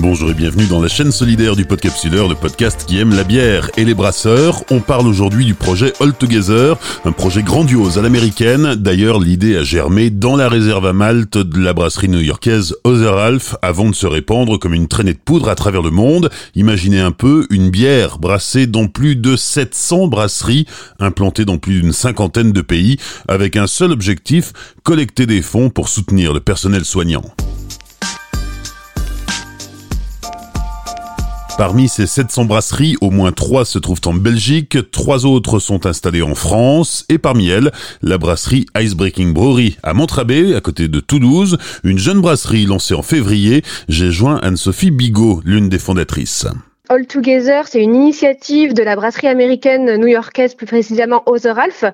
Bonjour et bienvenue dans la chaîne solidaire du Podcapsuleur, le podcast qui aime la bière et les brasseurs. On parle aujourd'hui du projet All Together, un projet grandiose à l'américaine. D'ailleurs, l'idée a germé dans la réserve à Malte de la brasserie new-yorkaise Other Half avant de se répandre comme une traînée de poudre à travers le monde. Imaginez un peu une bière brassée dans plus de 700 brasseries implantées dans plus d'une cinquantaine de pays avec un seul objectif, collecter des fonds pour soutenir le personnel soignant. Parmi ces 700 brasseries, au moins 3 se trouvent en Belgique, 3 autres sont installées en France, et parmi elles, la brasserie Icebreaking Brewery à Montrabé, à côté de Toulouse, une jeune brasserie lancée en février. J'ai joint Anne-Sophie Bigot, l'une des fondatrices. All Together, c'est une initiative de la brasserie américaine new-yorkaise, plus précisément Other Ralph.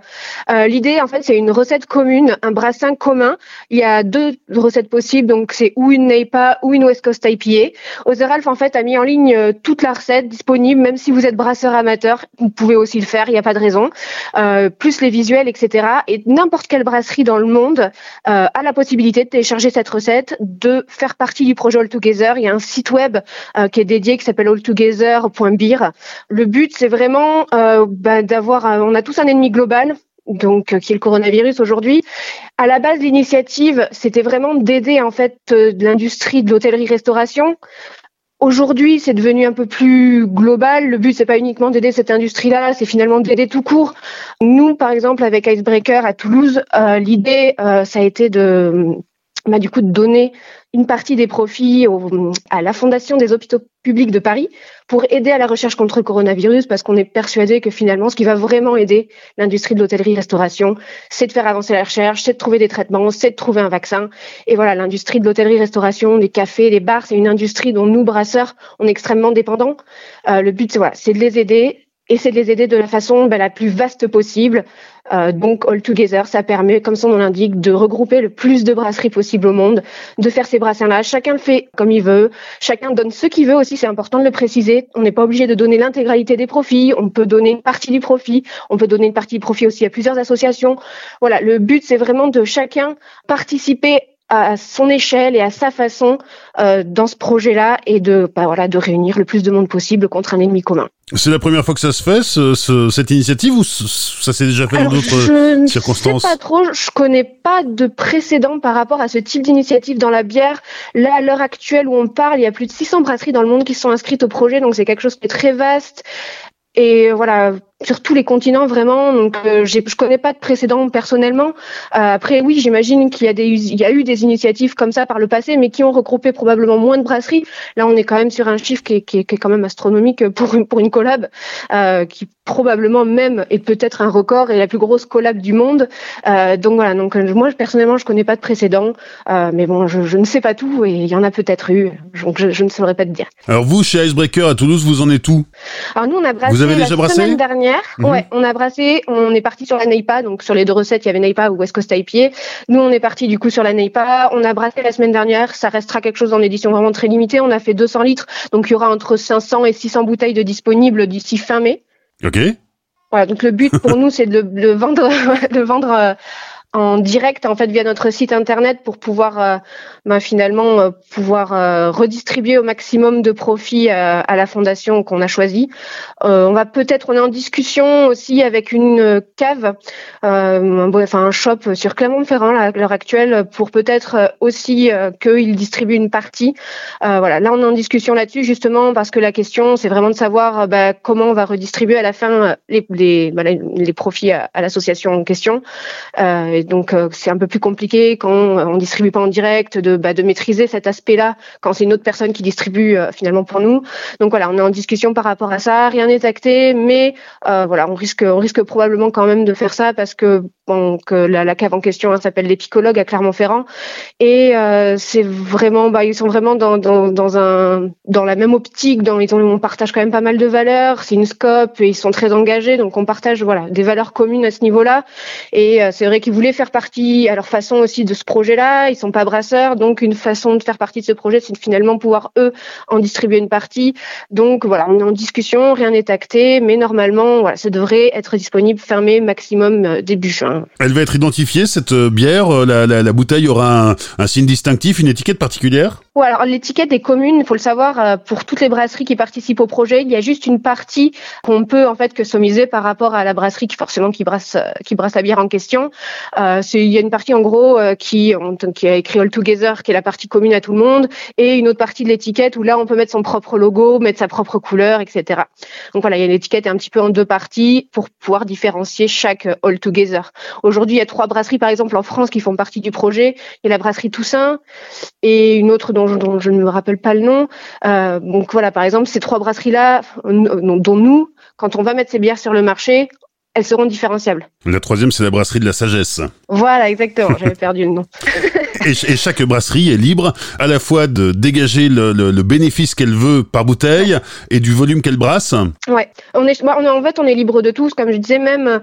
Euh, L'idée, en fait, c'est une recette commune, un brassin commun. Il y a deux recettes possibles, donc c'est ou une NEIPA ou une West Coast IPA. Other Ralph, en fait, a mis en ligne euh, toute la recette disponible, même si vous êtes brasseur amateur, vous pouvez aussi le faire, il n'y a pas de raison. Euh, plus les visuels, etc. Et n'importe quelle brasserie dans le monde euh, a la possibilité de télécharger cette recette, de faire partie du projet All Together. Il y a un site web euh, qui est dédié, qui s'appelle All Together le but, c'est vraiment euh, bah, d'avoir, on a tous un ennemi global, donc euh, qui est le coronavirus aujourd'hui. À la base, l'initiative, c'était vraiment d'aider en fait euh, l'industrie de l'hôtellerie-restauration. Aujourd'hui, c'est devenu un peu plus global. Le but, c'est pas uniquement d'aider cette industrie-là, c'est finalement d'aider tout court. Nous, par exemple, avec Icebreaker à Toulouse, l'idée, ça a été de bah, du coup de donner une partie des profits à la Fondation des hôpitaux publics de Paris pour aider à la recherche contre le coronavirus parce qu'on est persuadé que finalement ce qui va vraiment aider l'industrie de l'hôtellerie-restauration, c'est de faire avancer la recherche, c'est de trouver des traitements, c'est de trouver un vaccin. Et voilà, l'industrie de l'hôtellerie-restauration, des cafés, des bars, c'est une industrie dont nous, brasseurs, on est extrêmement dépendants. Euh, le but, c'est voilà, de les aider et c'est de les aider de la façon ben, la plus vaste possible. Euh, donc All Together, ça permet, comme son nom l'indique, de regrouper le plus de brasseries possible au monde, de faire ces brassins-là. Chacun le fait comme il veut, chacun donne ce qu'il veut aussi, c'est important de le préciser. On n'est pas obligé de donner l'intégralité des profits, on peut donner une partie du profit, on peut donner une partie du profit aussi à plusieurs associations. Voilà, le but c'est vraiment de chacun participer à son échelle et à sa façon euh, dans ce projet-là et de bah, voilà de réunir le plus de monde possible contre un ennemi commun. C'est la première fois que ça se fait ce, cette initiative ou ça s'est déjà fait dans d'autres circonstances Je ne sais pas trop, je connais pas de précédent par rapport à ce type d'initiative dans la bière. Là à l'heure actuelle où on parle, il y a plus de 600 brasseries dans le monde qui sont inscrites au projet, donc c'est quelque chose qui est très vaste. Et voilà, sur tous les continents vraiment. Donc, euh, je connais pas de précédent personnellement. Euh, après, oui, j'imagine qu'il y a des, il y a eu des initiatives comme ça par le passé, mais qui ont regroupé probablement moins de brasseries. Là, on est quand même sur un chiffre qui est, qui est, qui est quand même astronomique pour une pour une collab, euh, qui probablement même est peut-être un record et la plus grosse collab du monde. Euh, donc voilà. Donc moi, personnellement, je connais pas de précédent, mais bon, je, je, ne sais pas tout et il y en a peut-être eu. Donc je, je, ne saurais pas te dire. Alors vous, chez Icebreaker à Toulouse, vous en êtes où? Alors nous, on a brassé vous avez déjà la brassé? semaine dernière Mhm. Ouais, on a brassé, on est parti sur la Neipa, donc sur les deux recettes, il y avait Neipa ou West Coast IPA. Nous, on est parti du coup sur la Neipa. On a brassé la semaine dernière, ça restera quelque chose en édition vraiment très limitée. On a fait 200 litres, donc il y aura entre 500 et 600 bouteilles de disponibles d'ici fin mai. Ok. Voilà, donc le but pour nous, c'est de le, vendre, de vendre euh, en direct en fait via notre site internet pour pouvoir euh, ben, finalement euh, pouvoir euh, redistribuer au maximum de profits à la fondation qu'on a choisie. on va peut-être on est en discussion aussi avec une cave, enfin un shop sur Clermont-Ferrand à l'heure actuelle pour peut-être aussi qu'ils distribuent une partie. voilà, là on est en discussion là-dessus justement parce que la question c'est vraiment de savoir bah, comment on va redistribuer à la fin les les, bah, les profits à, l'association en question. Donc euh, c'est un peu plus compliqué quand on distribue pas en direct de, bah, maîtriser cet aspect-là quand c'est une autre personne qui distribue euh, finalement pour nous. Donc voilà, on est en discussion par rapport à ça. Rien n'est acté, mais euh, voilà, on risque on risque probablement quand même de faire ça parce que que la, cave en question s'appelle l'épicologue à Clermont-Ferrand et c'est vraiment bah ils sont vraiment dans, dans, un dans la même optique. Ils ont, on partage quand même pas mal de valeurs. C'est une scope et ils sont très engagés, donc on partage voilà des valeurs communes à ce niveau-là. Et c'est vrai qu'ils voulaient faire partie à leur façon aussi de ce projet-là. Ils sont pas brasseurs, donc une façon de faire partie de ce projet, c'est de finalement pouvoir eux en distribuer une partie. Donc voilà, on est en discussion, rien n'est acté, mais normalement, voilà, ça devrait être disponible fermé maximum euh, début juin. Elle va être identifiée cette euh, bière. Euh, la, la, bouteille aura un signe distinctif, une étiquette particulière? Ouais, alors l'étiquette est commune, il faut le savoir, euh, pour toutes les brasseries qui participent au projet. Il y a juste une partie qu'on peut en fait customiser par rapport à la brasserie qui forcément qui brasse euh, qui brasse la bière en question. Euh, il y a une partie en gros euh, qui qui a écrit All Together, qui est la partie commune à tout le monde, et une autre partie de l'étiquette où là on peut mettre son propre logo, mettre sa propre couleur, etc. Donc voilà, il y a l'étiquette est un petit peu en deux parties pour pouvoir différencier chaque All Together. Aujourd'hui, il y a trois brasseries par exemple en France qui font partie du projet. Il y a la brasserie Toussaint et une autre dont dont, je ne me rappelle pas le nom. Euh, donc voilà, par exemple, ces trois brasseries-là, dont nous, quand on va mettre ces bières sur le marché, elles seront différenciables. La troisième, c'est la brasserie de la sagesse. Voilà, exactement. J'avais perdu le nom. et, chaque brasserie est libre à la fois de dégager le, bénéfice qu'elle veut par bouteille et du volume qu'elle brasse. Ouais, on est, on est, en fait, on est libre de tout. Comme je disais, même,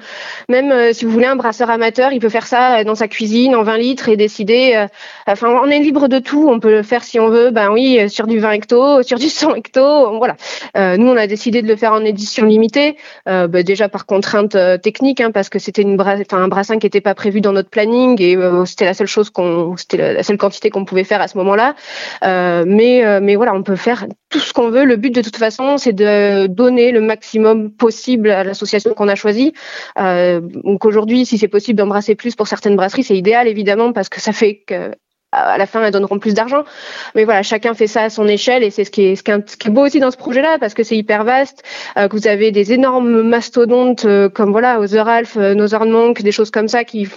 même euh, si vous voulez un brasseur amateur, il peut faire ça dans sa cuisine en 20 litres et décider. Euh, enfin, on est libre de tout. On peut le faire si on veut. Ben oui, sur du 20 hecto, sur du 100 hecto. Voilà. Euh, nous, on a décidé de le faire en édition limitée. Ben, déjà par contrainte euh, technique, hein, parce que c'était une un brassin qui n'était pas prévu dans notre planning et euh, c'était la seule chose qu'on, c'était la seule quantité qu'on pouvait faire à ce moment-là. Euh, mais mais voilà, on peut faire tout ce qu'on veut. Le but de toute façon, c'est de donner le maximum possible à l'association qu'on a choisie. donc aujourd'hui, si c'est possible d'embrasser plus pour certaines brasseries, c'est idéal évidemment parce que ça fait que à la fin elles donneront plus d'argent. Mais voilà, chacun fait ça à son échelle et c'est ce qui est ce qui est, beau aussi dans ce projet-là parce que c'est hyper vaste. Euh, que vous avez des énormes mastodontes euh, comme voilà Otheralf, euh, Northern Monk, des choses comme ça qui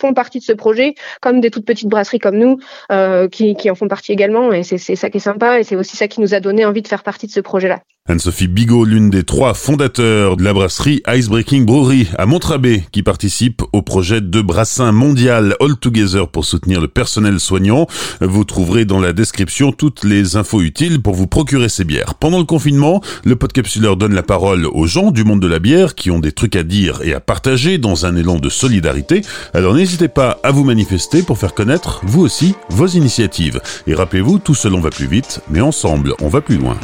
font partie de ce projet, comme des toutes petites brasseries comme nous euh, qui, qui en font partie également. Et c'est ça qui est sympa et c'est aussi ça qui nous a donné envie de faire partie de ce projet-là. Anne-Sophie Bigot, l'une des trois fondateurs de la brasserie Icebreaking Brewery à Montrabé, qui participe au projet de brassin mondial All Together pour soutenir le personnel soignant. Vous trouverez dans la description toutes les infos utiles pour vous procurer ces bières. Pendant le confinement, le podcapsuleur donne la parole aux gens du monde de la bière qui ont des trucs à dire et à partager dans un élan de solidarité. Alors n'hésitez pas à vous manifester pour faire connaître, vous aussi, vos initiatives. Et rappelez-vous, tout seul on va plus vite, mais ensemble on va plus loin.